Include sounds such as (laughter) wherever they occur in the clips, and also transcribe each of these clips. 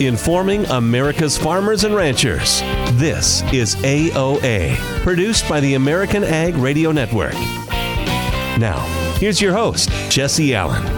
informing America's farmers and ranchers. This is AOA, produced by the American Ag Radio Network. Now, here's your host, Jesse Allen.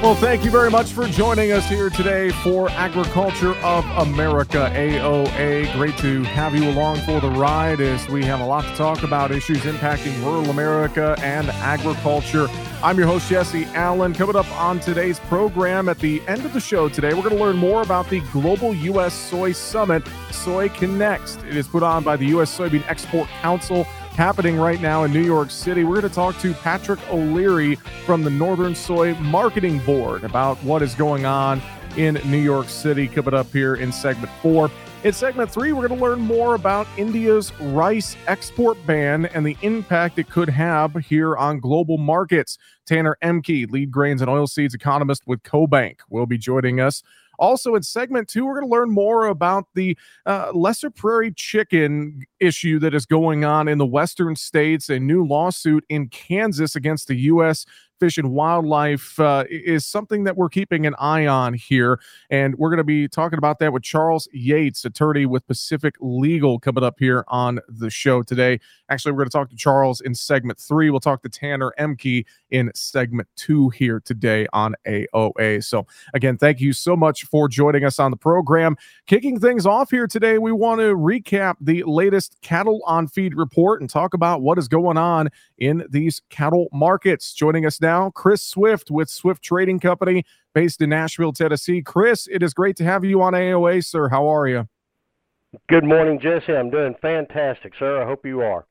Well, thank you very much for joining us here today for Agriculture of America, AOA. Great to have you along for the ride as we have a lot to talk about issues impacting rural America and agriculture. I'm your host, Jesse Allen. Coming up on today's program at the end of the show today, we're going to learn more about the Global U.S. Soy Summit, SoyConnext. It is put on by the U.S. Soybean Export Council happening right now in New York City. We're going to talk to Patrick O'Leary from the Northern Soy Marketing Board about what is going on in New York City coming up here in segment four. In segment three, we're going to learn more about India's rice export ban and the impact it could have here on global markets. Tanner Ehmke, lead grains and oilseeds economist with CoBank, will be joining us. Also, in segment two, we're going to learn more about the uh, lesser prairie chicken issue that is going on in the western states. A new lawsuit in Kansas against the U.S. Fish and Wildlife uh, is something that we're keeping an eye on here. And we're going to be talking about that with Charles Yates, attorney with Pacific Legal, coming up here on the show today. Actually, we're going to talk to Charles in segment three. We'll talk to Tanner Ehmke in segment two here today on AOA. So, again, thank you so much for joining us on the program. Kicking things off here today, we want to recap the latest cattle on feed report and talk about what is going on in these cattle markets. Joining us now, Chris Swift with Swift Trading Company based in Nashville, Tennessee. Chris, it is great to have you on AOA, sir. How are you? Good morning, Jesse. I'm doing fantastic, sir. I hope you are.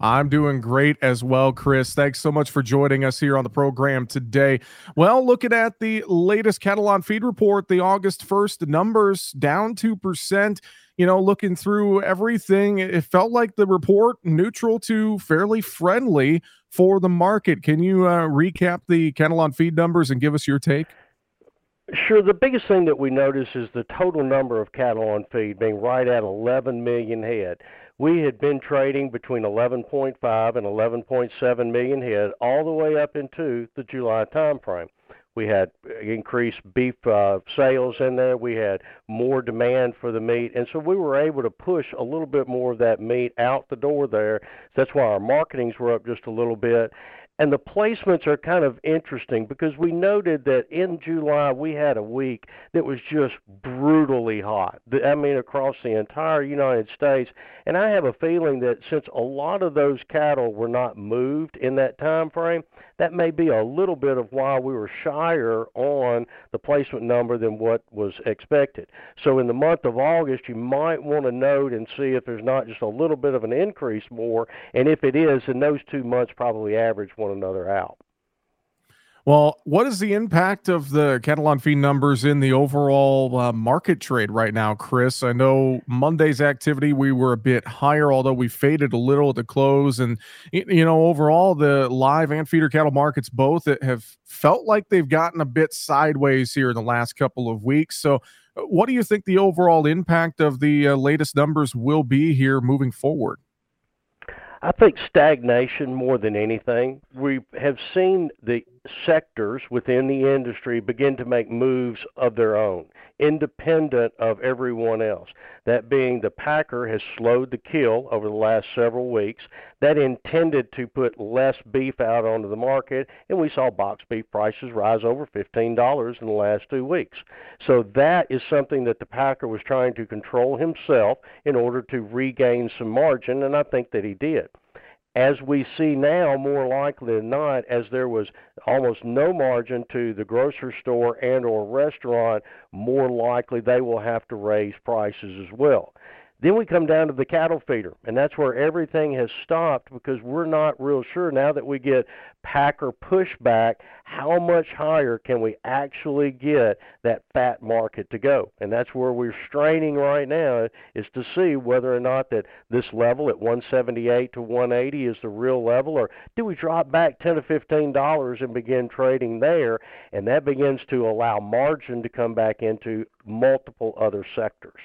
I'm doing great as well, Chris. Thanks so much for joining us here on the program today. Well, looking at the latest cattle on feed report, the August 1st numbers down 2%. You know, looking through everything, it felt like the report neutral to fairly friendly for the market. Can you uh, recap the cattle on feed numbers and give us your take? Sure. The biggest thing that we notice is the total number of cattle on feed being right at 11 million head we had been trading between 11.5 and 11.7 million head all the way up into the July timeframe. We had increased beef uh, sales in there. We had more demand for the meat, and so we were able to push a little bit more of that meat out the door there. That's why our marketings were up just a little bit, and the placements are kind of interesting because we noted that in July we had a week that was just brutally hot. I mean, across the entire United States. And I have a feeling that since a lot of those cattle were not moved in that time frame, that may be a little bit of why we were shyer on the placement number than what was expected. So in the month of August, you might want to note and see if there's not just a little bit of an increase more. And if it is, then those two months probably average one another out. Well, what is the impact of the cattle on feed numbers in the overall uh, market trade right now, Chris? I know Monday's activity we were a bit higher, although we faded a little at the close. And you know, overall, the live and feeder cattle markets both have felt like they've gotten a bit sideways here in the last couple of weeks. So, uh, what do you think the overall impact of the uh, latest numbers will be here moving forward? I think stagnation more than anything. We have seen the sectors within the industry begin to make moves of their own, independent of everyone else. That being the packer has slowed the kill over the last several weeks. That intended to put less beef out onto the market, and we saw box beef prices rise over $15 in the last two weeks. So that is something that the packer was trying to control himself in order to regain some margin, and I think that he did as we see now, more likely than not, as there was almost no margin to the grocery store and or restaurant, more likely they will have to raise prices as well. Then we come down to the cattle feeder, and that's where everything has stopped because we're not real sure now that we get packer pushback, how much higher can we actually get that fat market to go? And that's where we're straining right now is to see whether or not that this level at 178 to 180 is the real level, or do we drop back 10 to 15 dollars and begin trading there? And that begins to allow margin to come back into multiple other sectors.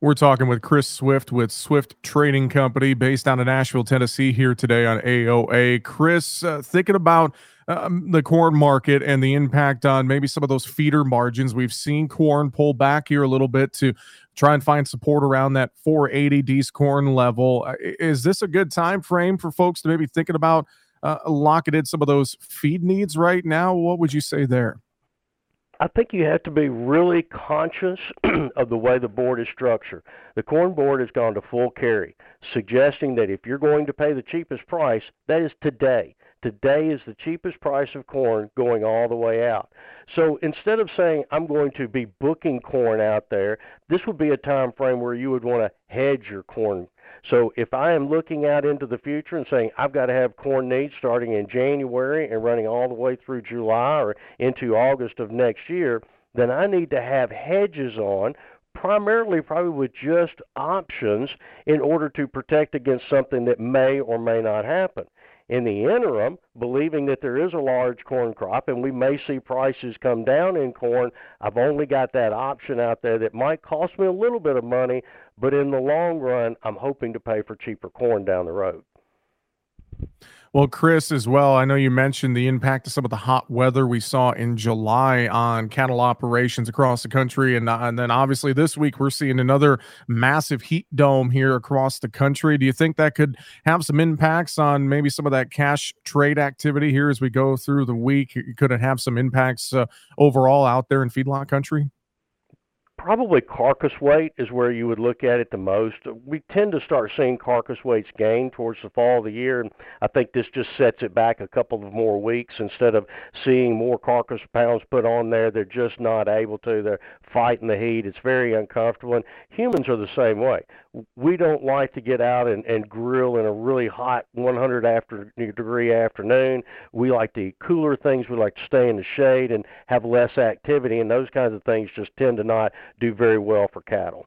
We're talking with Chris Swift with Swift Trading Company based out of Nashville, Tennessee, here today on AOA. Chris, uh, thinking about um, the corn market and the impact on maybe some of those feeder margins. We've seen corn pull back here a little bit to try and find support around that 480 D's corn level. Uh, is this a good time frame for folks to maybe thinking about uh, locking in some of those feed needs right now? What would you say there? I think you have to be really conscious (clears throat) of the way the board is structured. The corn board has gone to full carry, suggesting that if you're going to pay the cheapest price, that is today. Today is the cheapest price of corn going all the way out. So instead of saying I'm going to be booking corn out there, this would be a time frame where you would want to hedge your corn so if I am looking out into the future and saying I've got to have corn needs starting in January and running all the way through July or into August of next year, then I need to have hedges on primarily probably with just options in order to protect against something that may or may not happen. In the interim, believing that there is a large corn crop and we may see prices come down in corn, I've only got that option out there that might cost me a little bit of money, but in the long run, I'm hoping to pay for cheaper corn down the road. Well, Chris, as well, I know you mentioned the impact of some of the hot weather we saw in July on cattle operations across the country. And, uh, and then obviously this week, we're seeing another massive heat dome here across the country. Do you think that could have some impacts on maybe some of that cash trade activity here as we go through the week? Could it have some impacts uh, overall out there in feedlot country? Probably carcass weight is where you would look at it the most. We tend to start seeing carcass weights gain towards the fall of the year, and I think this just sets it back a couple of more weeks. Instead of seeing more carcass pounds put on there, they're just not able to. They're fighting the heat. It's very uncomfortable, and humans are the same way. We don't like to get out and, and grill in a really hot 100 after degree afternoon. We like to eat cooler things. We like to stay in the shade and have less activity, and those kinds of things just tend to not do very well for cattle.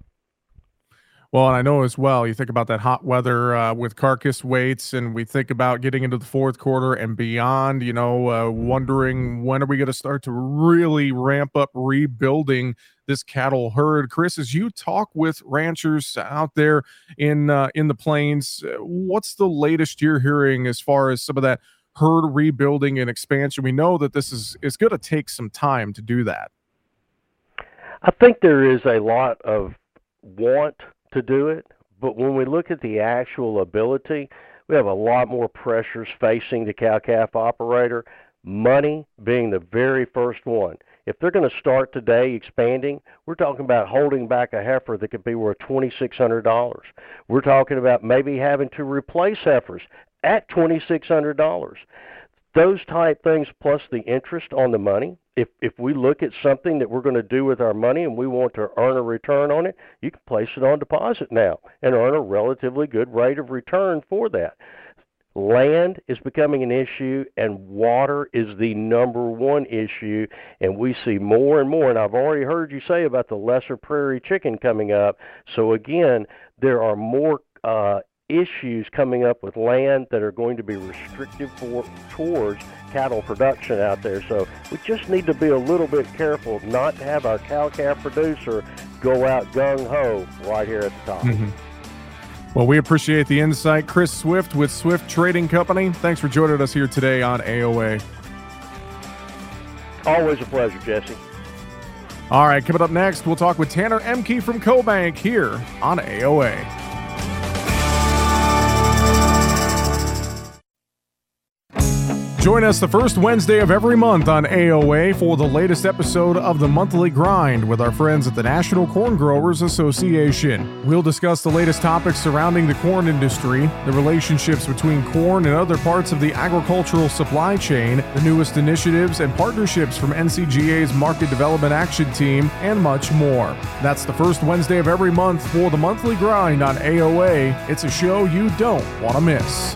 Well, and I know as well, you think about that hot weather uh, with carcass weights, and we think about getting into the fourth quarter and beyond, you know, uh, wondering when are we going to start to really ramp up rebuilding this cattle herd. Chris, as you talk with ranchers out there in uh, in the plains, uh, what's the latest you're hearing as far as some of that herd rebuilding and expansion? We know that this is is going to take some time to do that. I think there is a lot of want to do it, but when we look at the actual ability, we have a lot more pressures facing the cow calf operator, money being the very first one. If they're going to start today expanding, we're talking about holding back a heifer that could be worth $2,600. We're talking about maybe having to replace heifers at $2,600 those type things plus the interest on the money if if we look at something that we're going to do with our money and we want to earn a return on it you can place it on deposit now and earn a relatively good rate of return for that. Land is becoming an issue and water is the number one issue and we see more and more and I've already heard you say about the lesser prairie chicken coming up. So again there are more uh, issues coming up with land that are going to be restrictive for towards cattle production out there. So we just need to be a little bit careful not to have our cow calf producer go out gung ho right here at the top. Mm-hmm. Well, we appreciate the insight. Chris Swift with Swift Trading Company. Thanks for joining us here today on AOA. Always a pleasure, Jesse. All right, coming up next, we'll talk with Tanner Ehmke from CoBank here on AOA. Join us the first Wednesday of every month on AOA for the latest episode of the Monthly Grind with our friends at the National Corn Growers Association. We'll discuss the latest topics surrounding the corn industry, the relationships between corn and other parts of the agricultural supply chain, the newest initiatives and partnerships from NCGA's Market Development Action Team, and much more. That's the first Wednesday of every month for the Monthly Grind on AOA. It's a show you don't want to miss.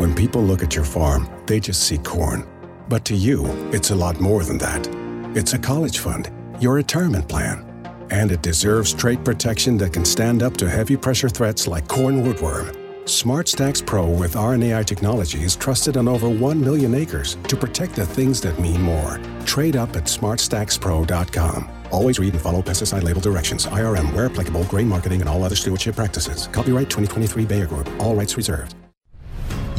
When people look at your farm, they just see corn. But to you, it's a lot more than that. It's a college fund, your retirement plan, and it deserves trait protection that can stand up to heavy pressure threats like corn rootworm. SmartStax Pro with RNAi technology is trusted on over 1 million acres to protect the things that mean more. Trade up at smartstaxpro.com. Always read and follow pesticide label directions. IRM, where applicable, grain marketing, and all other stewardship practices. Copyright 2023 Bayer Group. All rights reserved.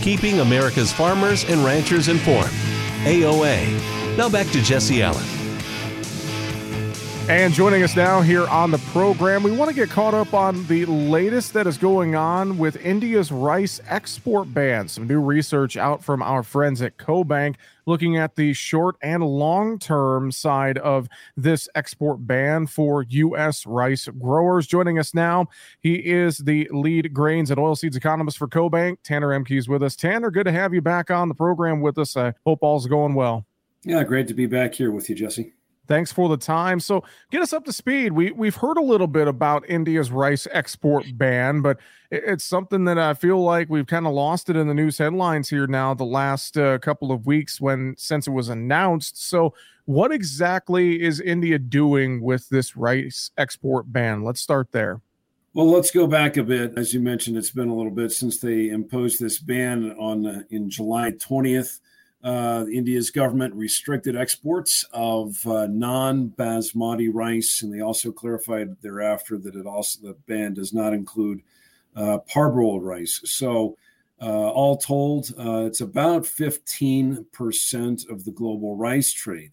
Keeping America's farmers and ranchers informed. AOA. Now back to Jesse Allen. And joining us now here on the program, we want to get caught up on the latest that is going on with India's rice export ban. Some new research out from our friends at CoBank looking at the short and long term side of this export ban for U.S. rice growers. Joining us now, he is the lead grains and oilseeds economist for CoBank. Tanner Ehmke is with us. Tanner, good to have you back on the program with us. I hope all's going well. Yeah, great to be back here with you, Jesse. Thanks for the time. So, get us up to speed. We we've heard a little bit about India's rice export ban, but it's something that I feel like we've kind of lost it in the news headlines here now the last uh, couple of weeks when since it was announced. So, what exactly is India doing with this rice export ban? Let's start there. Well, let's go back a bit. As you mentioned, it's been a little bit since they imposed this ban on uh, in July 20th uh, India's government restricted exports of uh, non-basmati rice, and they also clarified thereafter that it also the ban does not include uh, parboiled rice. So, uh, all told, uh, it's about 15% of the global rice trade.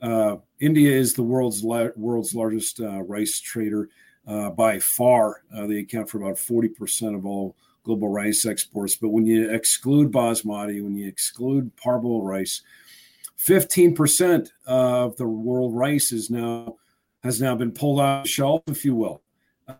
Uh, India is the world's la- world's largest rice trader by far. they account for about 40% of all global rice exports. But when you exclude basmati, when you exclude parboiled rice, 15% of the world rice is now has now been pulled off the shelf, if you will.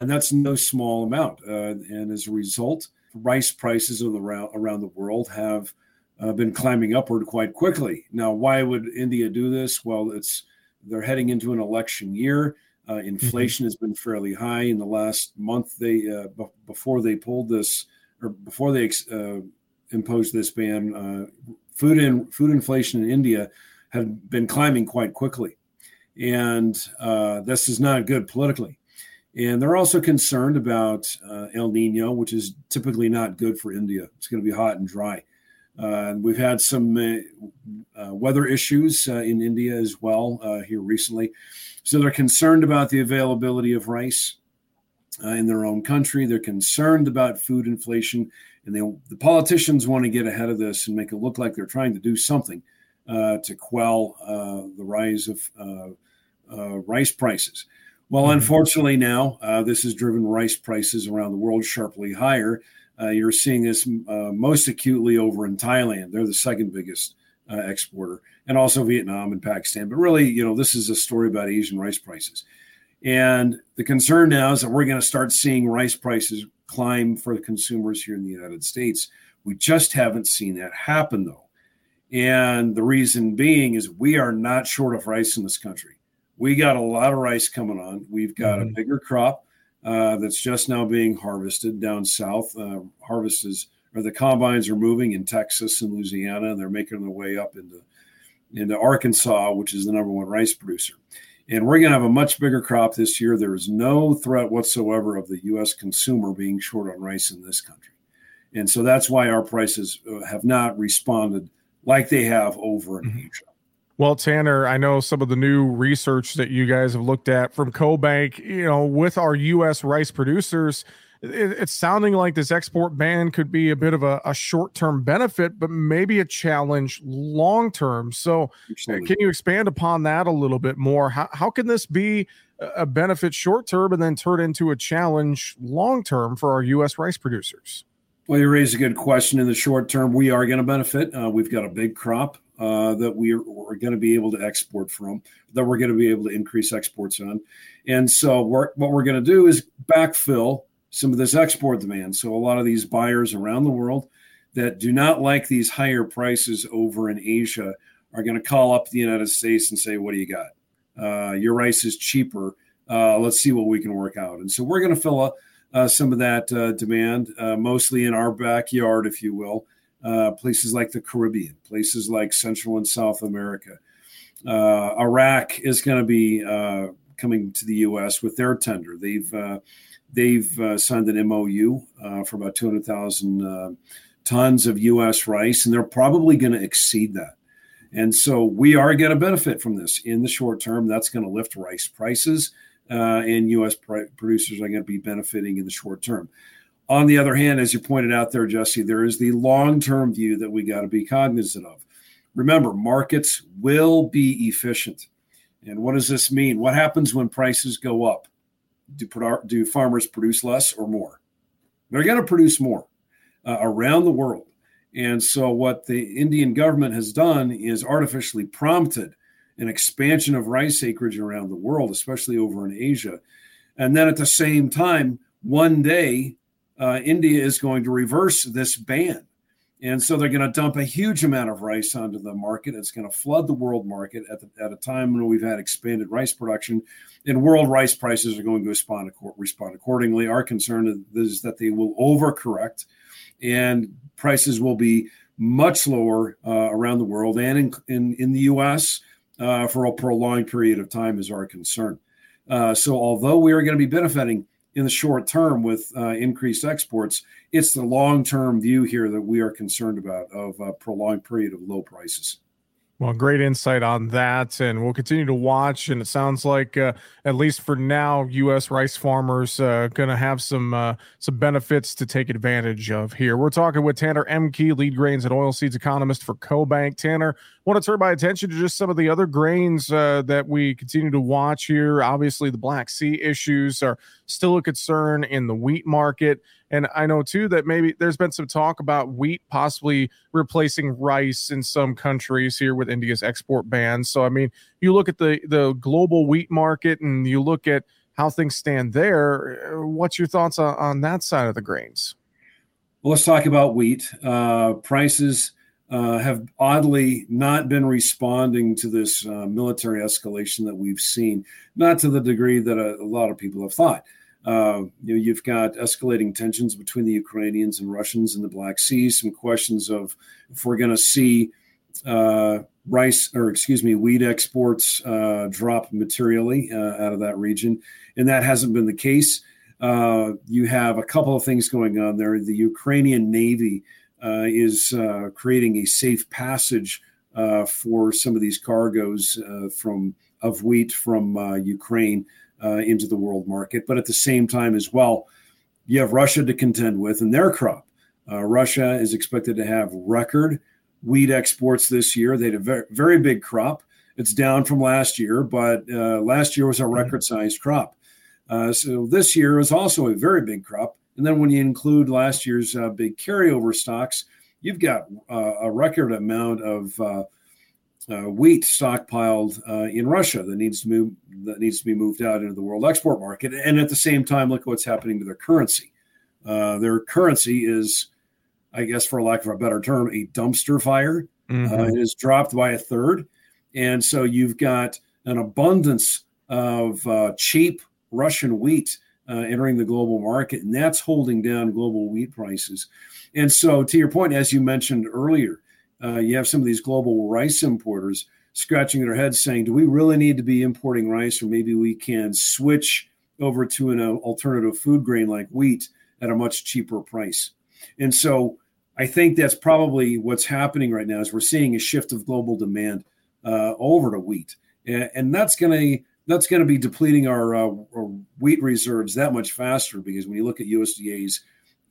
And that's no small amount. Uh, and as a result, rice prices around, around the world have uh, been climbing upward quite quickly. Now, why would India do this? Well, it's they're heading into an election year. Uh, mm-hmm. inflation mm-hmm. has been fairly high in the last month. They uh, b- before they pulled this or before they uh, imposed this ban, uh, food and food inflation in India had been climbing quite quickly, and uh, this is not good politically. And they're also concerned about uh, El Nino, which is typically not good for India. It's going to be hot and dry. Uh, we've had some uh, weather issues in India as well here recently. So they're concerned about the availability of rice uh, in their own country. They're concerned about food inflation, and they, the politicians want to get ahead of this and make it look like they're trying to do something uh, to quell uh, the rise of uh, uh, rice prices. Well, mm-hmm. unfortunately, now uh, this has driven rice prices around the world sharply higher. you're seeing this most acutely over in Thailand. They're the second biggest exporter, and also Vietnam and Pakistan. But really, you know, this is a story about Asian rice prices And the concern now is that we're going to start seeing rice prices climb for the consumers here in the United States. We just haven't seen that happen, though. And the reason being is we are not short of rice in this country. We got a lot of rice coming on. We've got mm-hmm. a bigger crop uh, that's just now being harvested down south. Uh, harvest is, or the combines are moving in Texas and Louisiana, and they're making their way up into into Arkansas, which is the number one rice producer. And we're going to have a much bigger crop this year. There is no threat whatsoever of the U.S. consumer being short on rice in this country. And so that's why our prices uh, have not responded like they have over in mm-hmm. Asia. Well, Tanner, I know some of the new research that you guys have looked at from CoBank, you know, with our U.S. rice producers, it's sounding like this export ban could be a bit of a, a short term benefit, but maybe a challenge long term. So, Absolutely. can you expand upon that a little bit more? How, how can this be a benefit short term and then turn into a challenge long term for our U.S. rice producers? Well, you raise a good question. In the short term, we are going to benefit. Uh, we've got a big crop uh, that we are, we're going to be able to export from, that we're going to be able to increase exports on. And so, we're, what we're going to do is backfill some of this export demand. So, a lot of these buyers around the world that do not like these higher prices over in Asia are going to call up the United States and say, What do you got? Uh, your rice is cheaper. Uh, let's see what we can work out. And so, we're going to fill up uh, some of that uh, demand, uh, mostly in our backyard, if you will. Uh, places like the Caribbean, places like Central and South America. Iraq is going to be coming to the U.S. with their tender. They've they've uh, signed an MOU uh, for about 200,000 uh, tons of U.S. rice, and they're probably going to exceed that. And so we are going to benefit from this in the short term. That's going to lift rice prices uh, and U.S. pr- producers are going to be benefiting in the short term. On the other hand, as you pointed out there, Jesse, there is the long term view that we got to be cognizant of. Remember, markets will be efficient. And what does this mean? What happens when prices go up? Do, do farmers produce less or more? They're going to produce more uh, around the world. And so, what the Indian government has done is artificially prompted an expansion of rice acreage around the world, especially over in Asia. And then at the same time, one day, uh, India is going to reverse this ban. And so they're going to dump a huge amount of rice onto the market. It's going to flood the world market at, the, at a time when we've had expanded rice production, and world rice prices are going to respond, respond accordingly. Our concern is that they will overcorrect, and prices will be much lower uh, around the world and in, in, in the U.S uh, for a prolonged period of time is our concern. Uh, so, although we are going to be benefiting in the short term with uh, increased exports, it's the long term view here that we are concerned about of a prolonged period of low prices. Well, great insight on that, and we'll continue to watch. And it sounds like, uh, at least for now, U.S. rice farmers uh, going to have some uh, some benefits to take advantage of here. We're talking with Tanner Ehmke, lead grains and oilseeds economist for CoBank. Tanner, want to turn my attention to just some of the other grains uh, that we continue to watch here. Obviously, the Black Sea issues are still a concern in the wheat market. And I know too that maybe there's been some talk about wheat possibly replacing rice in some countries here with India's export ban. So I mean, you look at the the global wheat market and you look at how things stand there. What's your thoughts on, on that side of the grains? Well, let's talk about wheat. Uh, prices uh, have oddly not been responding to this uh, military escalation that we've seen, not to the degree that a, a lot of people have thought. Uh, you know, you've got escalating tensions between the Ukrainians and Russians in the Black Sea. Some questions of if we're going to see uh, rice or excuse me, wheat exports uh, drop materially uh, out of that region, and that hasn't been the case. You have a couple of things going on there. The Ukrainian Navy is creating a safe passage for some of these cargoes from of wheat from Ukraine uh, into the world market. But at the same time, as well, you have Russia to contend with and their crop. Uh, Russia is expected to have record wheat exports this year. They had a very, very big crop. It's down from last year, but uh, last year was a mm-hmm. record sized crop. Uh, so this year is also a very big crop. And then when you include last year's uh, big carryover stocks, you've got uh, a record amount of uh, wheat stockpiled uh, in Russia that needs to move that needs to be moved out into the world export market. And at the same time, look what's happening to their currency. Uh, their currency is, I guess, for lack of a better term, a dumpster fire. Mm-hmm. Uh, it is dropped by a third, and so you've got an abundance of uh, cheap Russian wheat uh, entering the global market, and that's holding down global wheat prices. And so, to your point, as you mentioned earlier, uh, you have some of these global rice importers scratching their heads saying, do we really need to be importing rice, or maybe we can switch over to an uh, alternative food grain like wheat at a much cheaper price? And so, I think that's probably what's happening right now is we're seeing a shift of global demand uh, over to wheat, and, and that's going to that's going to be depleting our, uh, our, wheat reserves that much faster because when you look at USDA's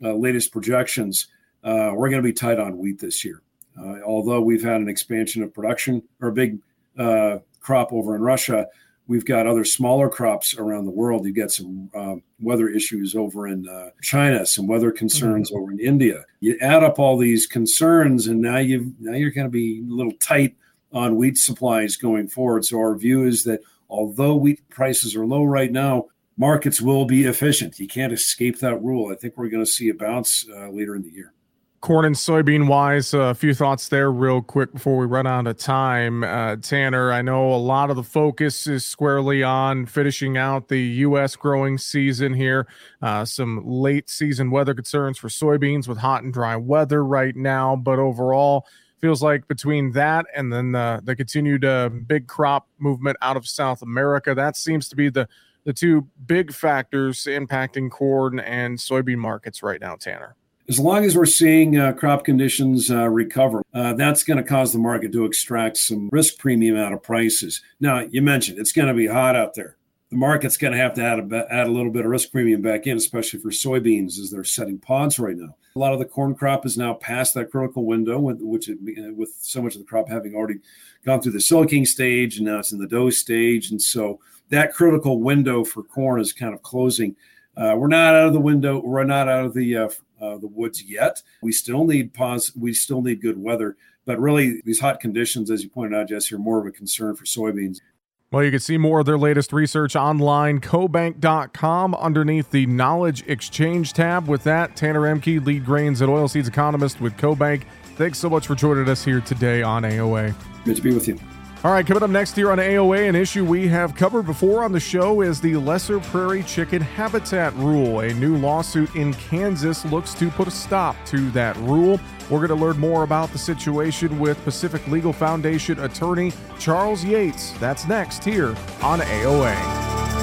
uh, latest projections, uh, we're going to be tight on wheat this year. Uh, although we've had an expansion of production or a big uh, crop over in Russia, we've got other smaller crops around the world. You've got some uh, weather issues over in China, some weather concerns mm-hmm. over in India. You add up all these concerns, and now you now you're going to be a little tight on wheat supplies going forward. So our view is that although wheat prices are low right now, markets will be efficient. You can't escape that rule. I think we're going to see a bounce uh, later in the year. Corn and soybean wise, a few thoughts there, real quick, before we run out of time. Uh, Tanner, I know a lot of the focus is squarely on finishing out the U.S. growing season here. Uh, some late season weather concerns for soybeans with hot and dry weather right now, but overall, feels like between that and then the the continued uh, big crop movement out of South America, that seems to be the the two big factors impacting corn and soybean markets right now. Tanner. As long as we're seeing uh, crop conditions uh, recover, uh, that's going to cause the market to extract some risk premium out of prices. Now, you mentioned it's going to be hot out there the market's going to have to add a, add a little bit of risk premium back in, especially for soybeans as they're setting pods right now. A lot of the corn crop is now past that critical window, which it, with so much of the crop having already gone through the silking stage and now it's in the dough stage, and so that critical window for corn is kind of closing. Uh, we're not out of the window. We're not out of the uh, uh, the woods yet. We still need pause. We still need good weather, but really these hot conditions, as you pointed out, Jess, are more of a concern for soybeans. Well, you can see more of their latest research online, cobank.com, underneath the Knowledge Exchange tab. With that, Tanner Ehmke, lead grains and oilseeds economist with CoBank. Thanks so much for joining us here today on AOA. Good to be with you. All right, coming up next here on AOA, an issue we have covered before on the show is the Lesser Prairie Chicken Habitat Rule. A new lawsuit in Kansas looks to put a stop to that rule. We're going to learn more about the situation with Pacific Legal Foundation attorney Charles Yates. That's next here on AOA.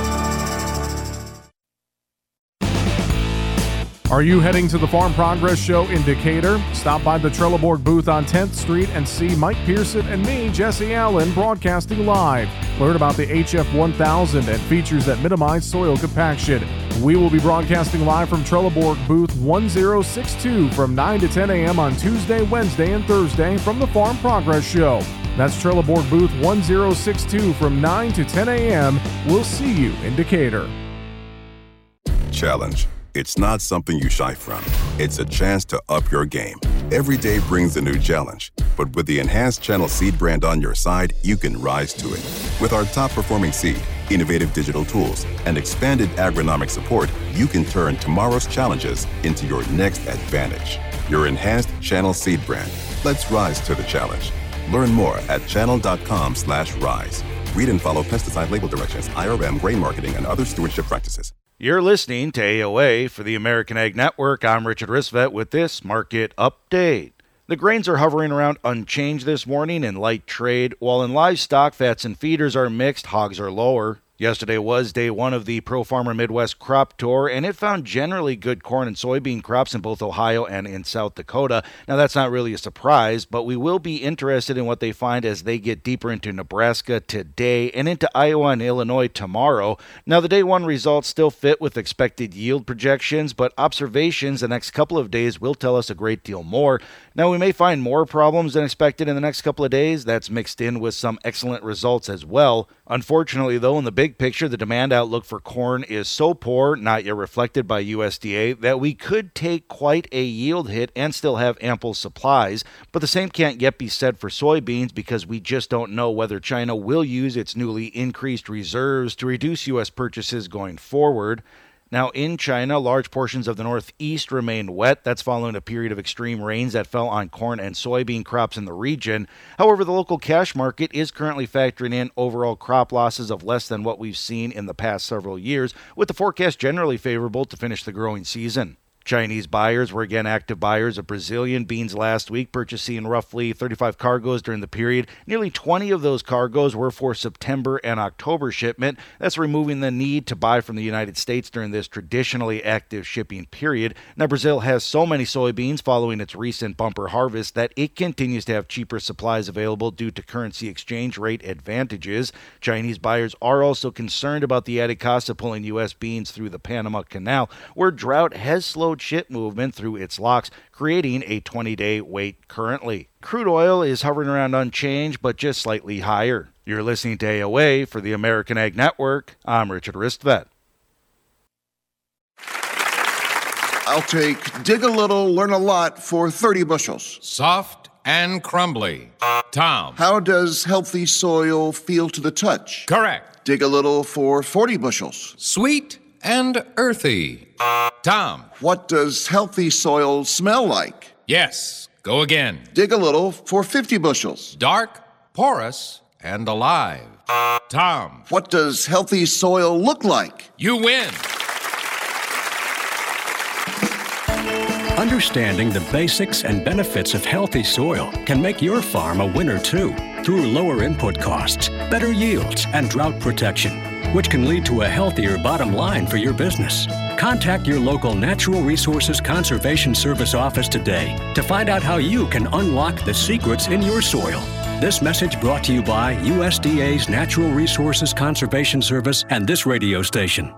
Are you heading to the Farm Progress Show in Decatur? Stop by the Trelleborg booth on 10th Street and see Mike Pearson and me, Jesse Allen, broadcasting live. Learn about the HF 1000 and features that minimize soil compaction. We will be broadcasting live from Trelleborg booth 1062 from 9 to 10 a.m. on Tuesday, Wednesday, and Thursday from the Farm Progress Show. That's Trelleborg booth 1062 from 9 to 10 a.m. We'll see you in Decatur. Challenge it's not something you shy from. It's a chance to up your game. Every day brings a new challenge, but with the enhanced Channel Seed brand on your side, you can rise to it. With our top performing seed, innovative digital tools, and expanded agronomic support, you can turn tomorrow's challenges into your next advantage. Your enhanced Channel Seed brand. Let's rise to the challenge. Learn more at channel.com/rise. Read and follow pesticide label directions, IRM, grain marketing, and other stewardship practices. You're listening to AOA for the American Ag Network. I'm Richard Ristvet with this market update. The grains are hovering around unchanged this morning in light trade, while in livestock, fats and feeders are mixed, hogs are lower. Yesterday was day one of the Pro Farmer Midwest Crop Tour, and it found generally good corn and soybean crops in both Ohio and in South Dakota. Now, that's not really a surprise, but we will be interested in what they find as they get deeper into Nebraska today and into Iowa and Illinois tomorrow. Now, the day one results still fit with expected yield projections, but observations the next couple of days will tell us a great deal more. Now, we may find more problems than expected in the next couple of days. That's mixed in with some excellent results as well. Unfortunately, though, in the big picture, the demand outlook for corn is so poor, not yet reflected by USDA, that we could take quite a yield hit and still have ample supplies. But the same can't yet be said for soybeans because we just don't know whether China will use its newly increased reserves to reduce U.S. purchases going forward. Now, in China, large portions of the northeast remain wet. That's following a period of extreme rains that fell on corn and soybean crops in the region. However, the local cash market is currently factoring in overall crop losses of less than what we've seen in the past several years, with the forecast generally favorable to finish the growing season. Chinese buyers were again active buyers of Brazilian beans last week, purchasing roughly 35 cargoes during the period. Nearly 20 of those cargoes were for September and October shipment. That's removing the need to buy from the United States during this traditionally active shipping period. Now, Brazil has so many soybeans following its recent bumper harvest that it continues to have cheaper supplies available due to currency exchange rate advantages. Chinese buyers are also concerned about the added cost of pulling U.S. beans through the Panama Canal, where drought has slowed slowed ship movement through its locks, creating a 20 day wait currently. Crude oil is hovering around unchanged, but just slightly higher. You're listening to AOA for the American Ag Network. I'm Richard Ristvet. I'll take dig a little, learn a lot for 30 bushels. Soft and crumbly. Tom. How does healthy soil feel to the touch? Correct. Dig a little for 40 bushels. Sweet and earthy. Tom. What does healthy soil smell like? Yes. Go again. Dig a little for 50 bushels. Dark, porous, and alive. Tom. What does healthy soil look like? You win. Understanding the basics and benefits of healthy soil can make your farm a winner too through lower input costs, better yields, and drought protection, which can lead to a healthier bottom line for your business. Contact your local Natural Resources Conservation Service office today to find out how you can unlock the secrets in your soil. This message brought to you by USDA's Natural Resources Conservation Service and this radio station.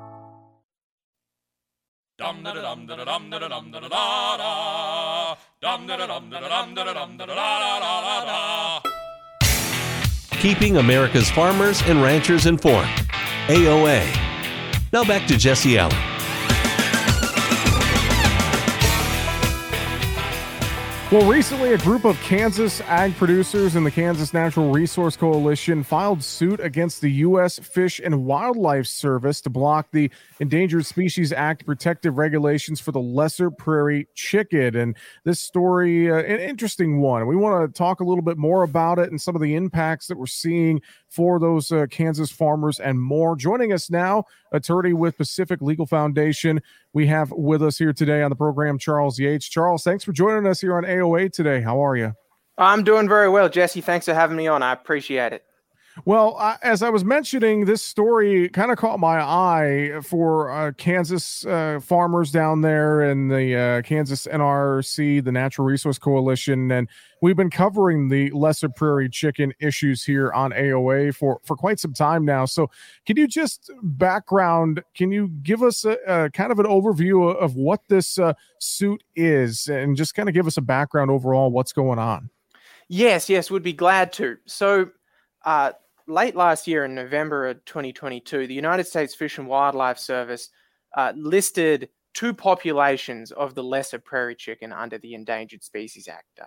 Keeping America's farmers and ranchers informed. AOA. Now back to Jesse Allen. Well, recently, a group of Kansas ag producers and the Kansas Natural Resource Coalition filed suit against the U.S. Fish and Wildlife Service to block the Endangered Species Act protective regulations for the lesser prairie chicken. And this story, uh, an interesting one. We want to talk a little bit more about it and some of the impacts that we're seeing for those uh, Kansas farmers and more. Joining us now, attorney with Pacific Legal Foundation. We have with us here today on the program Charles Yates. Charles, thanks for joining us here on AOA today. How are you? I'm doing very well, Jesse. Thanks for having me on. I appreciate it. Well, I, as I was mentioning, this story kind of caught my eye for uh, Kansas uh, farmers down there and the uh, Kansas NRC, the Natural Resource Coalition, and we've been covering the lesser prairie chicken issues here on AOA for for quite some time now. So, can you just background? Can you give us a, a kind of an overview of what this uh, suit is, and just kind of give us a background overall what's going on? Yes, yes, would be glad to. So. Uh, late last year in November of 2022, the United States Fish and Wildlife Service uh, listed two populations of the lesser prairie chicken under the Endangered Species Act. Uh,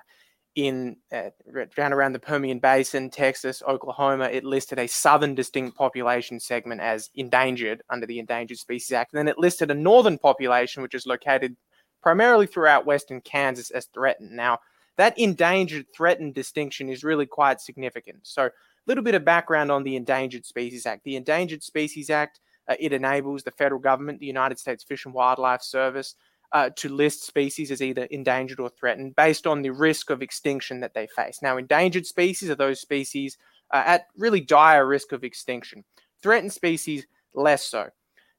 in uh, down around the Permian Basin, Texas, Oklahoma, it listed a southern distinct population segment as endangered under the Endangered Species Act. And then it listed a northern population, which is located primarily throughout western Kansas, as threatened. Now, that endangered threatened distinction is really quite significant. So, little bit of background on the Endangered Species Act. The Endangered Species Act uh, it enables the federal government, the United States Fish and Wildlife Service, uh, to list species as either endangered or threatened based on the risk of extinction that they face. Now, endangered species are those species uh, at really dire risk of extinction. Threatened species, less so.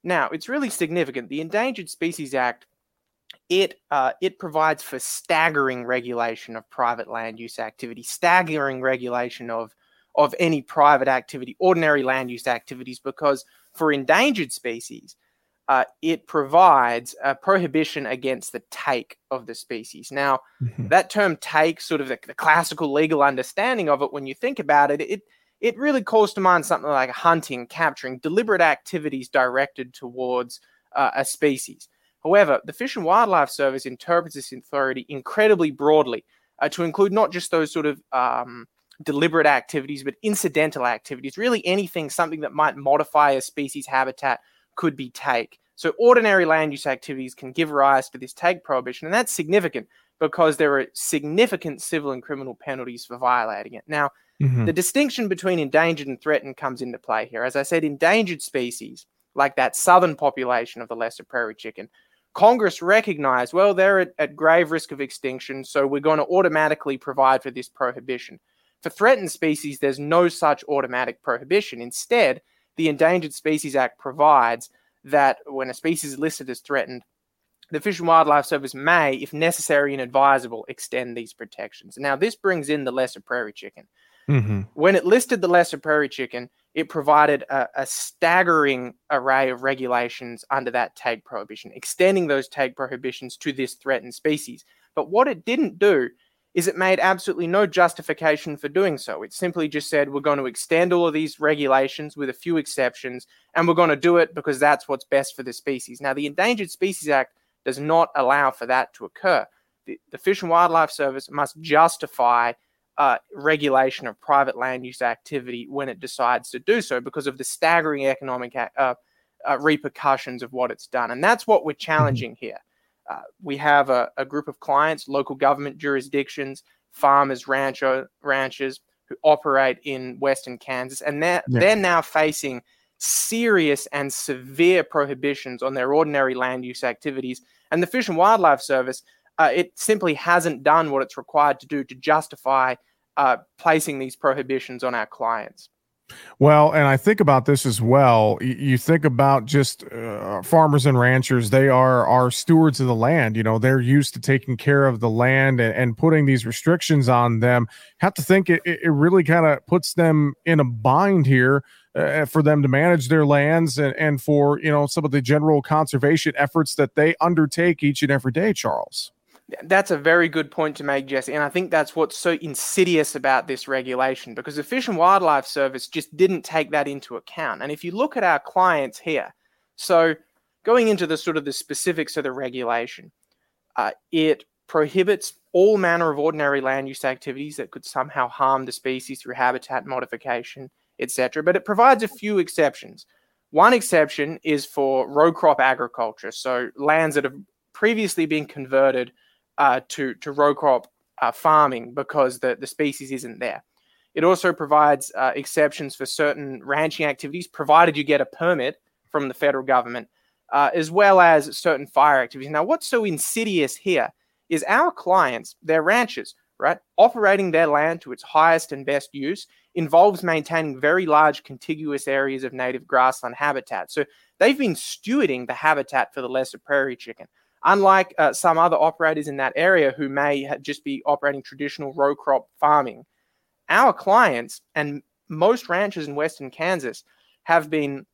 Now, it's really significant. The Endangered Species Act it uh, it provides for staggering regulation of private land use activity, staggering regulation of of any private activity, ordinary land use activities, because for endangered species, uh, it provides a prohibition against the take of the species. Now, mm-hmm. that term take, sort of the, the, classical legal understanding of it, when you think about it, it it really calls to mind something like hunting, capturing, deliberate activities directed towards uh, a species. However, the Fish and Wildlife Service interprets this authority incredibly broadly uh, to include not just those sort of um, deliberate activities, but incidental activities. Really, anything, something that might modify a species habitat could be take. So, ordinary land use activities can give rise to this take prohibition, and that's significant because there are significant civil and criminal penalties for violating it. Now, mm-hmm. the distinction between endangered and threatened comes into play here. As I said, endangered species, like that southern population of the lesser prairie chicken, Congress recognized, well, they're at, at grave risk of extinction, so we're going to automatically provide for this prohibition. For threatened species, there's no such automatic prohibition. Instead, the Endangered Species Act provides that when a species is listed as threatened, the Fish and Wildlife Service may, if necessary and advisable, extend these protections. Now, this brings in the lesser prairie chicken. Mm-hmm. When it listed the lesser prairie chicken, it provided a, a, staggering array of regulations under that take prohibition, extending those take prohibitions to this threatened species. But what it didn't do is it made absolutely no justification for doing so. It simply just said, we're going to extend all of these regulations with a few exceptions, and we're going to do it because that's what's best for the species. Now, the Endangered Species Act does not allow for that to occur. The, the Fish and Wildlife Service must justify uh, regulation of private land use activity when it decides to do so because of the staggering economic uh, uh, repercussions of what it's done. And that's what we're mm-hmm. challenging here. Uh, we have a, a, group of clients, local government jurisdictions, farmers, rancho, ranchers who operate in Western Kansas, and they're, yeah. they're now facing serious and severe prohibitions on their ordinary land use activities. And the Fish and Wildlife Service, uh, it simply hasn't done what it's required to do to justify uh, placing these prohibitions on our clients. Well, and I think about this as well. You think about just uh, farmers and ranchers, they are are stewards of the land. You know, they're used to taking care of the land and, and putting these restrictions on them. Have to think it, it really kind of puts them in a bind here uh, for them to manage their lands and, and for, you know, some of the general conservation efforts that they undertake each and every day, Charles. That's a very good point to make, Jesse. And I think that's what's so insidious about this regulation because the Fish and Wildlife Service just didn't take that into account. And if you look at our clients here, so going into the sort of the specifics of the regulation, uh, it prohibits all manner of ordinary land use activities that could somehow harm the species through habitat modification, etc. But it provides a few exceptions. One exception is for row crop agriculture, so lands that have previously been converted uh, to to row crop uh, farming because the the species isn't there. It also provides uh, exceptions for certain ranching activities, provided you get a permit from the federal government, uh, as well as certain fire activities. Now, what's so insidious here is our clients, their ranchers, right, operating their land to its highest and best use involves maintaining very large contiguous areas of native grassland habitat. So they've been stewarding the habitat for the lesser prairie chicken. Unlike uh, some other operators in that area who may just be operating traditional row crop farming, our clients and most ranchers in Western Kansas have been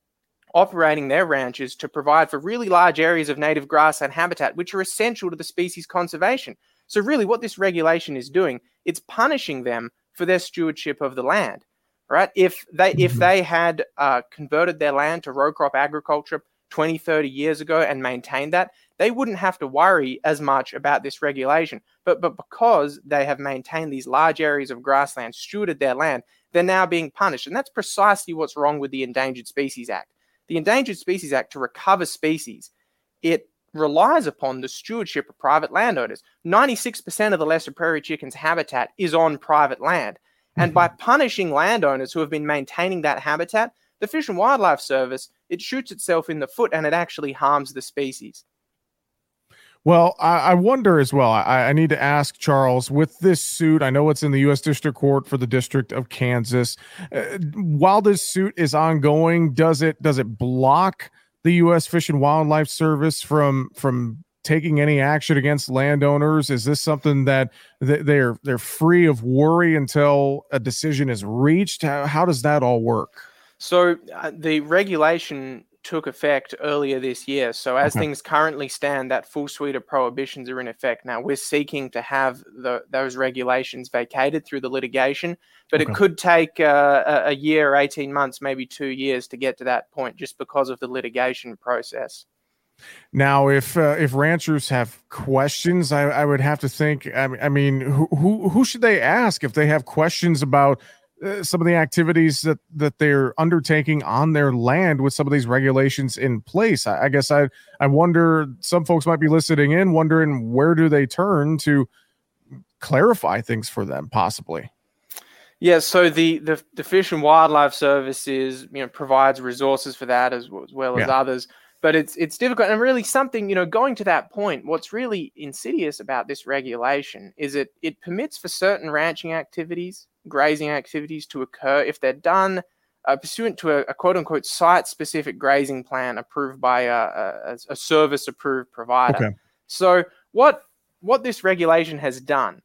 operating their ranches to provide for really large areas of native grassland habitat, which are essential to the species conservation. So, really, what this regulation is doing, it's punishing them for their stewardship of the land. Right? If they if mm-hmm. they had uh, converted their land to row crop agriculture 20, 30 years ago and maintained that, they wouldn't have to worry as much about this regulation. But, but because they have maintained these large areas of grassland, stewarded their land, they're now being punished. And that's precisely what's wrong with the Endangered Species Act. The Endangered Species Act, to recover species, it relies upon the stewardship of private landowners. 96% of the lesser prairie chicken's habitat is on private land. And mm-hmm. by punishing landowners who have been maintaining that habitat, the Fish and Wildlife Service, it shoots itself in the foot and it actually harms the species. Well, I, I wonder as well. I, I, need to ask Charles with this suit. I know it's in the U.S. District Court for the District of Kansas. Uh, while this suit is ongoing, does it does it block the U.S. Fish and Wildlife Service from from taking any action against landowners? Is this something that they're they're free of worry until a decision is reached? How, how does that all work? So uh, the regulation took effect earlier this year. So as Okay. things currently stand, that full suite of prohibitions are in effect. Now we're seeking to have the, those regulations vacated through the litigation, but Okay. it could take uh, a, year, eighteen months, maybe two years to get to that point, just because of the litigation process. Now, if uh, if ranchers have questions, I, I would have to think. I, mean- I mean, who, who who should they ask if they have questions about uh, some of the activities that that they're undertaking on their land with some of these regulations in place? I, I guess I I wonder. Some folks might be listening in, wondering where do they turn to clarify things for them, possibly. Yeah, so the, the, the Fish and Wildlife Service is, you know, provides resources for that as, well- as well as Yeah. others. But it's it's difficult and really something, you know, going to that point, what's really insidious about this regulation is it it permits for certain ranching activities, grazing activities to occur if they're done uh, pursuant to a, a quote unquote site specific grazing plan approved by a, a, a service approved provider. Okay. So what what this regulation has done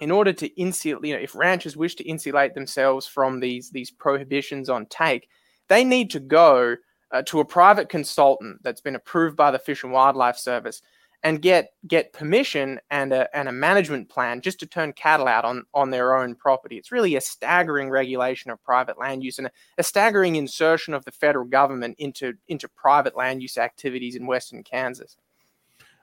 in order to insulate, you know, if ranchers wish to insulate themselves from these these prohibitions on take, they need to go uh, to a private consultant that's been approved by the Fish and Wildlife Service and get get permission and a and a management plan just to turn cattle out on on their own property. It's really a staggering regulation of private land use and a, a staggering insertion of the federal government into into private land use activities in western Kansas.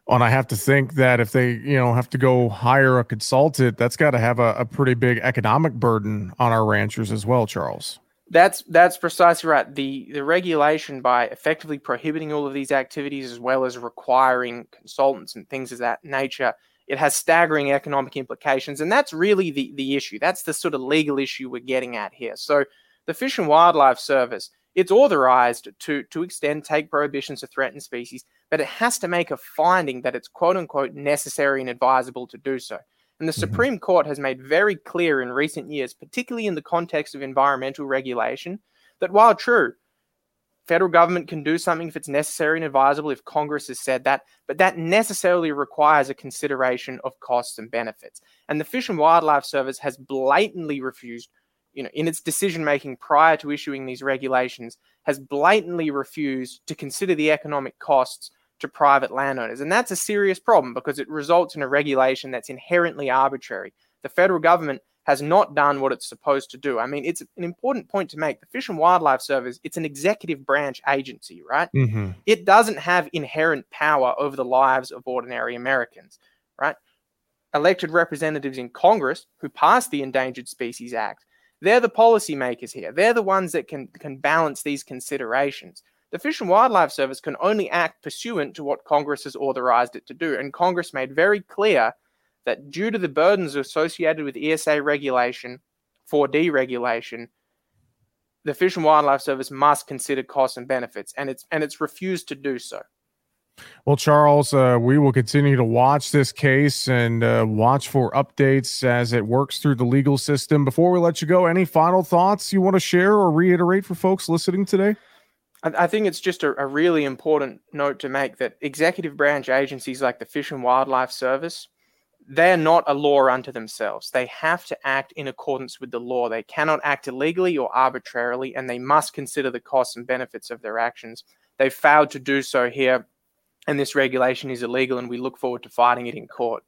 And I have to think that if they, you know, have to go hire a consultant, that's got to have a, a pretty big economic burden on our ranchers as well, Charles. That's that's precisely right. The the regulation by effectively prohibiting all of these activities as well as requiring consultants and things of that nature, it has staggering economic implications. And that's really the, the issue. That's the sort of legal issue we're getting at here. So the Fish and Wildlife Service, it's authorized to to extend take prohibitions to threatened species, but it has to make a finding that it's quote unquote necessary and advisable to do so. And the mm-hmm. Supreme Court has made very clear in recent years, particularly in the context of environmental regulation, that while true, federal government can do something if it's necessary and advisable, if Congress has said that, but that necessarily requires a consideration of costs and benefits. And the Fish and Wildlife Service has blatantly refused, you know, in its decision making prior to issuing these regulations, has blatantly refused to consider the economic costs to private landowners. And that's a serious problem because it results in a regulation that's inherently arbitrary. The federal government has not done what it's supposed to do. I mean, it's an important point to make. The Fish and Wildlife Service, it's an executive branch agency, right? Mm-hmm. It doesn't have inherent power over the lives of ordinary Americans, right? Elected representatives in Congress who passed the Endangered Species Act, they're the policymakers here. They're the ones that can can balance these considerations. The Fish and Wildlife Service can only act pursuant to what Congress has authorized it to do. And Congress made very clear that due to the burdens associated with ESA regulation, 4D regulation, the Fish and Wildlife Service must consider costs and benefits, and it's and it's refused to do so. Well, Charles, uh, we will continue to watch this case and uh, watch for updates as it works through the legal system. Before we let you go, any final thoughts you want to share or reiterate for folks listening today? I, think it's just a, a really important note to make that executive branch agencies like the Fish and Wildlife Service, they're not a law unto themselves. They have to act in accordance with the law. They cannot act illegally or arbitrarily, and they must consider the costs and benefits of their actions. They failed to do so here, and this regulation is illegal, and we look forward to fighting it in court.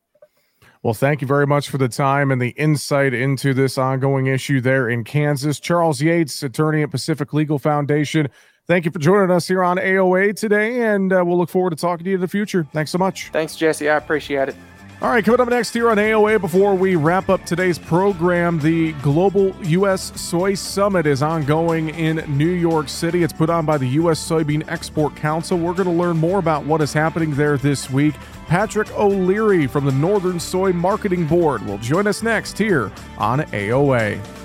Well, thank you very much for the time and the insight into this ongoing issue there in Kansas. Charles Yates, attorney at Pacific Legal Foundation. Thank you for joining us here on AOA today, and uh, we'll look forward to talking to you in the future. Thanks so much. Thanks, Jesse. I appreciate it. All right, coming up next here on AOA before we wrap up today's program, the Global U.S. Soy Summit is ongoing in New York City. It's put on by the U.S. Soybean Export Council. We're going to learn more about what is happening there this week. Patrick O'Leary from the Northern Soy Marketing Board will join us next here on AOA.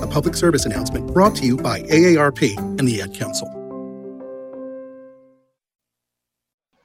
A public service announcement brought to you by AARP and the Ad Council.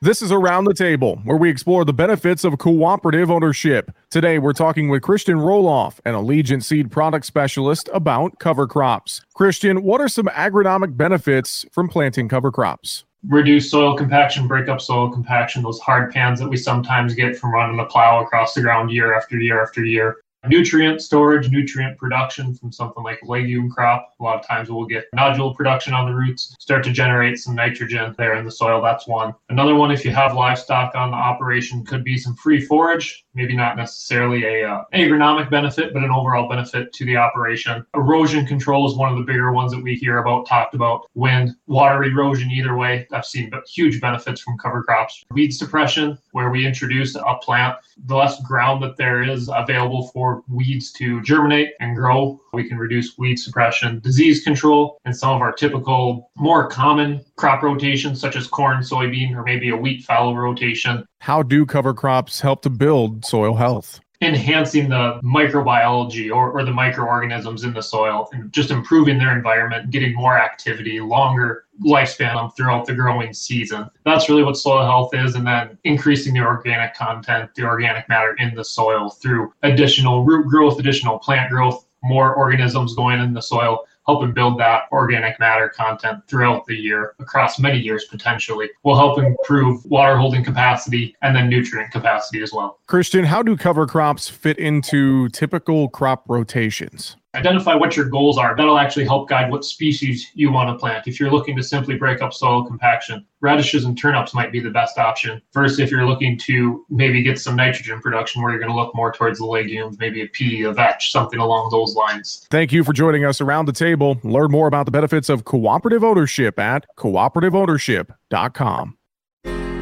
This is Around the Table, where we explore the benefits of cooperative ownership. Today, we're talking with Christian Roloff, an Allegiant seed product specialist, about cover crops. Christian, what are some agronomic benefits from planting cover crops? Reduce soil compaction, break up soil compaction, those hard pans that we sometimes get from running a plow across the ground year after year after year nutrient storage, nutrient production from something like a legume crop. A lot of times we'll get nodule production on the roots, start to generate some nitrogen there in the soil. That's one. Another one, if you have livestock on the operation, could be some free forage. Maybe not necessarily a uh, agronomic benefit, but an overall benefit to the operation. Erosion control is one of the bigger ones that we hear about, talked about. Wind, water erosion, either way. I've seen huge benefits from cover crops. Weed suppression, where we introduce a plant, the less ground that there is available for weeds to germinate and grow, we can reduce weed suppression, disease control, and some of our typical, more common crop rotations, such as corn, soybean, or maybe a wheat fallow rotation. How do cover crops help to build soil health? Enhancing the microbiology or, or the microorganisms in the soil and just improving their environment, getting more activity, longer lifespan throughout the growing season. That's really what soil health is. And then increasing the organic content, the organic matter in the soil through additional root growth, additional plant growth, more organisms going in the soil helping build that organic matter content throughout the year across many years potentially will help improve water holding capacity and then nutrient capacity as well. Christian, how do cover crops fit into typical crop rotations? Identify what your goals are. That'll actually help guide what species you want to plant. If you're looking to simply break up soil compaction, radishes and turnips might be the best option. First, if you're looking to maybe get some nitrogen production, where you're going to look more towards the legumes, maybe a pea, a vetch, something along those lines. Thank you for joining us around the table. Learn more about the benefits of cooperative ownership at cooperativeownership.com.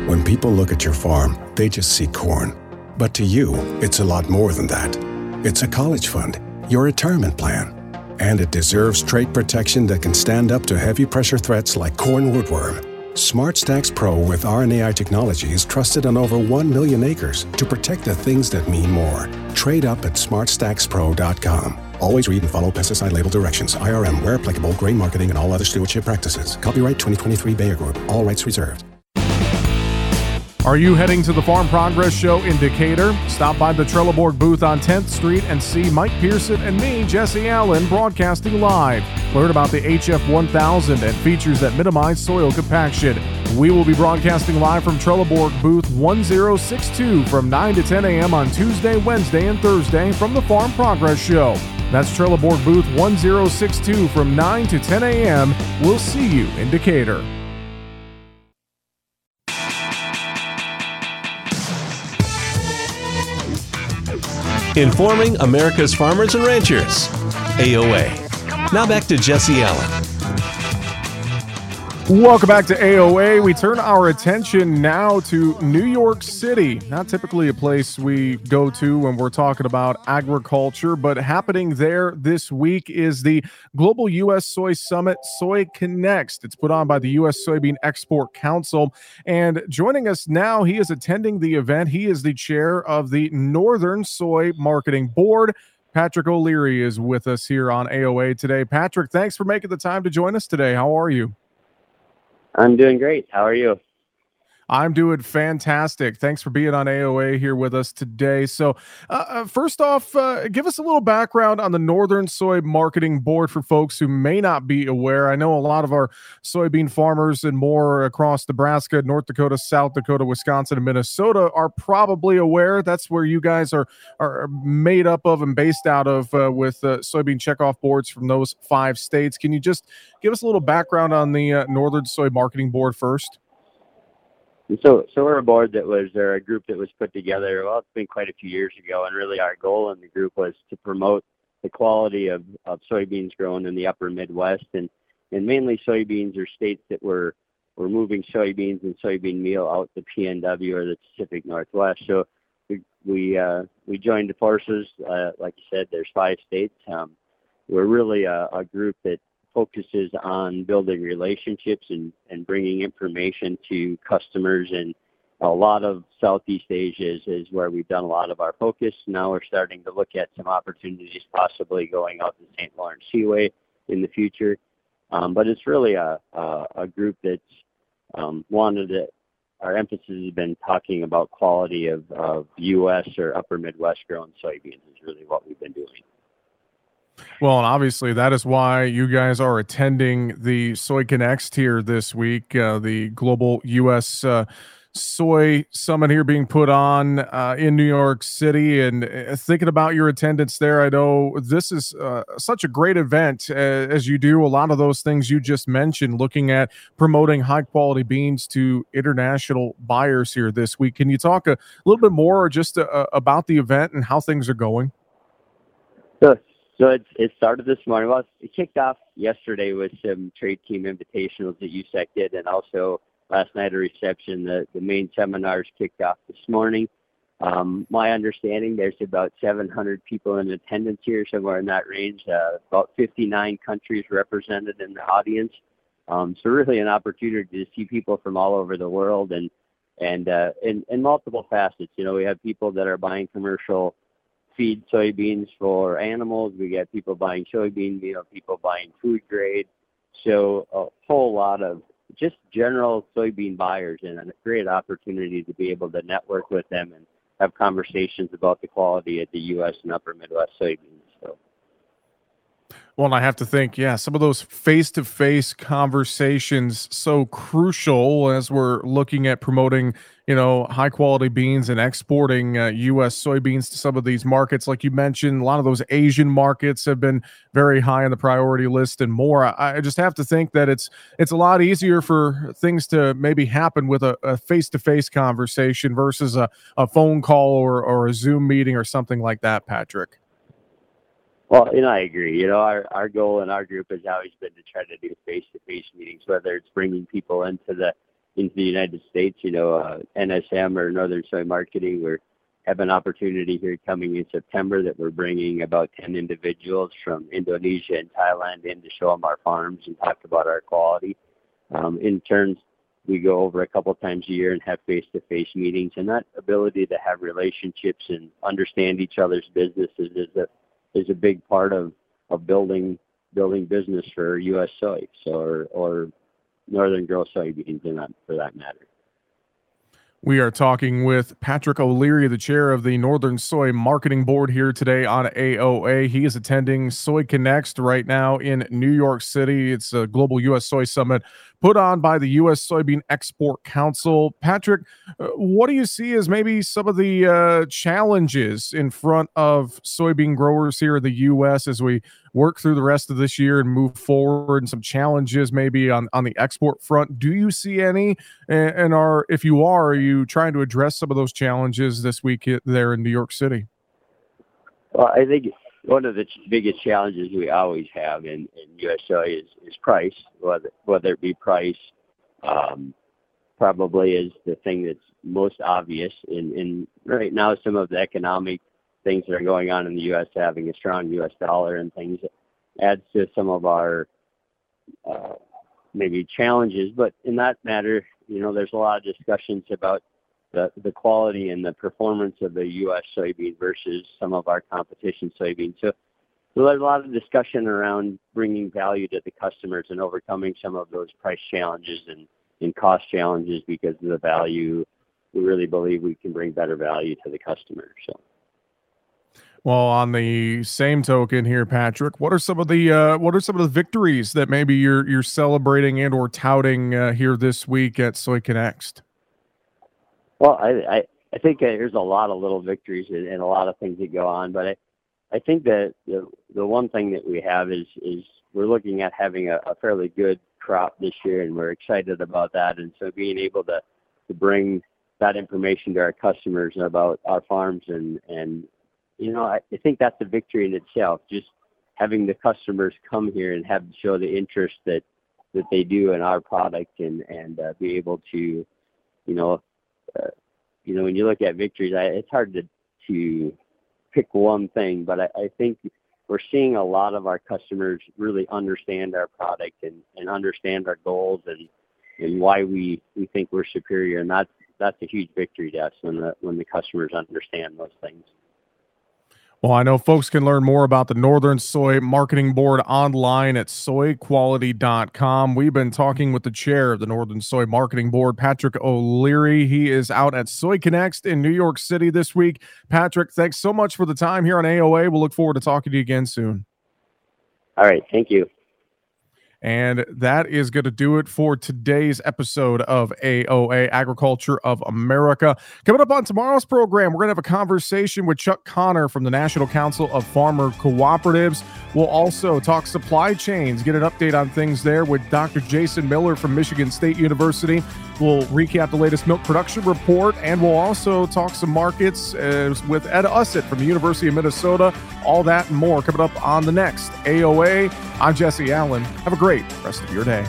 When people look at your farm, they just see corn. But to you, it's a lot more than that. It's a college fund your retirement plan. And it deserves trait protection that can stand up to heavy pressure threats like corn rootworm. SmartStax Pro with RNAi technology is trusted on over 1 million acres to protect the things that mean more. Trade up at smartstaxpro.com. Always read and follow pesticide label directions. IRM where applicable, grain marketing, and all other stewardship practices. Copyright 2023 Bayer Group. All rights reserved. Are you heading to the Farm Progress Show in Decatur? Stop by the Trelleborg booth on 10th Street and see Mike Pearson and me, Jesse Allen, broadcasting live. Learn about the HF 1000 and features that minimize soil compaction. We will be broadcasting live from Trelleborg booth 1062 from 9 to 10 a.m. on Tuesday, Wednesday, and Thursday from the Farm Progress Show. That's Trelleborg booth 1062 from 9 to 10 a.m. We'll see you in Decatur. Informing America's farmers and ranchers. AOA. Now back to Jesse Allen. Welcome back to AOA. We turn our attention now to New York City. Not typically a place we go to when we're talking about agriculture, but happening there this week is the Global U.S. Soy Summit Soy Connects. It's put on by the U.S. Soybean Export Council. And joining us now, he is attending the event. He is the chair of the Northern Soy Marketing Board. Patrick O'Leary is with us here on AOA today. Patrick, thanks for making the time to join us today. How are you? I'm doing great. How are you? I'm doing fantastic. Thanks for being on AOA here with us today. So, uh, uh, first off, uh, give us a little background on the Northern Soy Marketing Board for folks who may not be aware. I know a lot of our soybean farmers and more across Nebraska, North Dakota, South Dakota, Wisconsin, and Minnesota are probably aware. That's where you guys are are made up of and based out of uh, with uh, soybean checkoff boards from those five states. Can you just give us a little background on the uh, Northern Soy Marketing Board first? So, so we're a board that was, or a group that was put together. Well, it's been quite a few years ago, and really our goal in the group was to promote the quality of, of soybeans grown in the Upper Midwest, and and mainly soybeans or states that were were moving soybeans and soybean meal out the PNW or the Pacific Northwest. So we we uh, we joined forces. Uh, like you said, there's five states. Um, we're really a, a group that focuses on building relationships and, and bringing information to customers. And a lot of Southeast Asia is, is where we've done a lot of our focus. Now we're starting to look at some opportunities possibly going out the St. Lawrence Seaway in the future. Um, but it's really a, a, a group that's um, wanted to, our emphasis has been talking about quality of, of U.S. or upper Midwest grown soybeans is really what we've been doing. Well, and obviously that is why you guys are attending the SoyConnext here this week, uh, the global U.S. Uh, soy summit here being put on uh, in New York City. And uh, thinking about your attendance there, I know this is uh, such a great event uh, as you do a lot of those things you just mentioned, looking at promoting high quality beans to international buyers here this week. Can you talk a little bit more just about the event and how things are going? Sure. So it, it started this morning. Well, it kicked off yesterday with some trade team invitationals that USSEC did, and also last night a reception. The, the main seminars kicked off this morning. Um, my understanding, there's about 700 people in attendance here, somewhere in that range. Uh, about 59 countries represented in the audience. Um, so really an opportunity to see people from all over the world and and uh, in, in multiple facets. You know, we have people that are buying commercial feed soybeans for animals. We get people buying soybean meal, people buying food grade. So a whole lot of just general soybean buyers and a great opportunity to be able to network with them and have conversations about the quality of the U.S. and upper Midwest soybeans. Well, and I have to think, yeah, some of those face to face conversations so crucial as we're looking at promoting, you know, high quality beans and exporting uh, U.S. soybeans to some of these markets. Like you mentioned, a lot of those Asian markets have been very high on the priority list and more. I, I just have to think that it's it's a lot easier for things to maybe happen with a face to face conversation versus a, a phone call or, or a Zoom meeting or something like that, Patrick. Well, and I agree. You know, our our goal in our group has always been to try to do face-to-face meetings, whether it's bringing people into the into the United States. You know, uh, NSM or Northern Soy Marketing. We have an opportunity here coming in September that we're bringing about 10 individuals from Indonesia and Thailand in to show them our farms and talk about our quality. Um, in turns, we go over a couple times a year and have face-to-face meetings, and that ability to have relationships and understand each other's businesses is a is a big part of of building building business for U.S. soy, so or, or northern grow soybeans, in that, for that matter. We are talking with Patrick O'Leary, the chair of the Northern Soy Marketing Board here today on AOA. He is attending SoyConnext right now in New York City. It's a global U.S. soy summit put on by the U.S. Soybean Export Council. Patrick, uh, what do you see as maybe some of the uh, challenges in front of soybean growers here in the U.S. as we work through the rest of this year and move forward, and some challenges maybe on, on the export front? Do you see any? And, and are if you are, are you trying to address some of those challenges this week there in New York City? Well, I think one of the biggest challenges we always have in, in USO is, is price, whether, whether it be price um, probably is the thing that's most obvious. In, in right now, some of the economic things that are going on in the U.S., having a strong U.S. dollar and things, adds to some of our uh, maybe challenges. But in that matter, you know, there's a lot of discussions about the, quality and the performance of the U.S. soybean versus some of our competition soybeans. So, there's a lot of discussion around bringing value to the customers and overcoming some of those price challenges and, cost challenges because of the value. We really believe we can bring better value to the customer. So. Well, on the same token here, Patrick, what are some of the uh, what are some of the victories that maybe you're you're celebrating and or touting uh, here this week at Soy Connect? Well, I, I, I think there's a lot of little victories and, a lot of things that go on, but I, I think that the, the one thing that we have is, is we're looking at having a, a fairly good crop this year, and we're excited about that. And so being able to, to bring that information to our customers about our farms and, and you know, I, I think that's a victory in itself. Just having the customers come here and have show the interest that that they do in our product and and uh, be able to, you know, uh, you know, when you look at victories, I, it's hard to to pick one thing, but I, I think we're seeing a lot of our customers really understand our product and, and understand our goals and and why we, we think we're superior, and that's that's a huge victory to us when the when the customers understand those things. Well, I know folks can learn more about the Northern Soy Marketing Board online at soyquality.com. We've been talking with the chair of the Northern Soy Marketing Board, Patrick O'Leary. He is out at Soy Connect in New York City this week. Patrick, thanks so much for the time here on AOA. We'll look forward to talking to you again soon. All right. Thank you. And that is going to do it for today's episode of AOA Agriculture of America. Coming up on tomorrow's program, we're going to have a conversation with Chuck Conner from the National Council of Farmer Cooperatives. We'll also talk supply chains, get an update on things there with Dr. Jason Miller from Michigan State University. We'll recap the latest milk production report, and we'll also talk some markets uh, with Ed Usset from the University of Minnesota. All that and more coming up on the next AOA. I'm Jesse Allen. Have a great great rest of your day.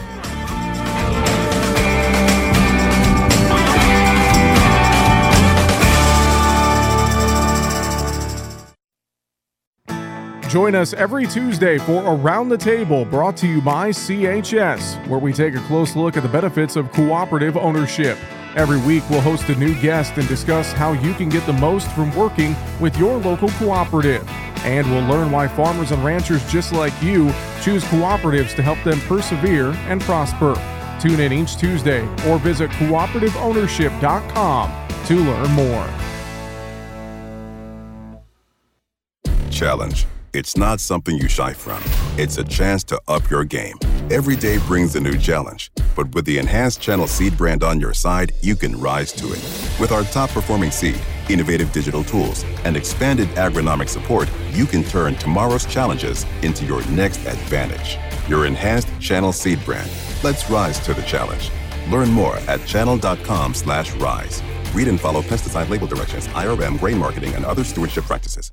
Join us every Tuesday for Around the Table, brought to you by CHS, where we take a close look at the benefits of cooperative ownership. Every week, we'll host a new guest and discuss how you can get the most from working with your local cooperative. And we'll learn why farmers and ranchers just like you choose cooperatives to help them persevere and prosper. Tune in each Tuesday or visit cooperativeownership.com to learn more. Challenge. It's not something you shy from. It's a chance to up your game. Every day brings a new challenge, but with the enhanced Channel Seed brand on your side, you can rise to it. With our top performing seed, innovative digital tools, and expanded agronomic support, you can turn tomorrow's challenges into your next advantage. Your enhanced Channel Seed brand. Let's rise to the challenge. Learn more at channel.com slash rise. Read and follow pesticide label directions, IRM, grain marketing, and other stewardship practices.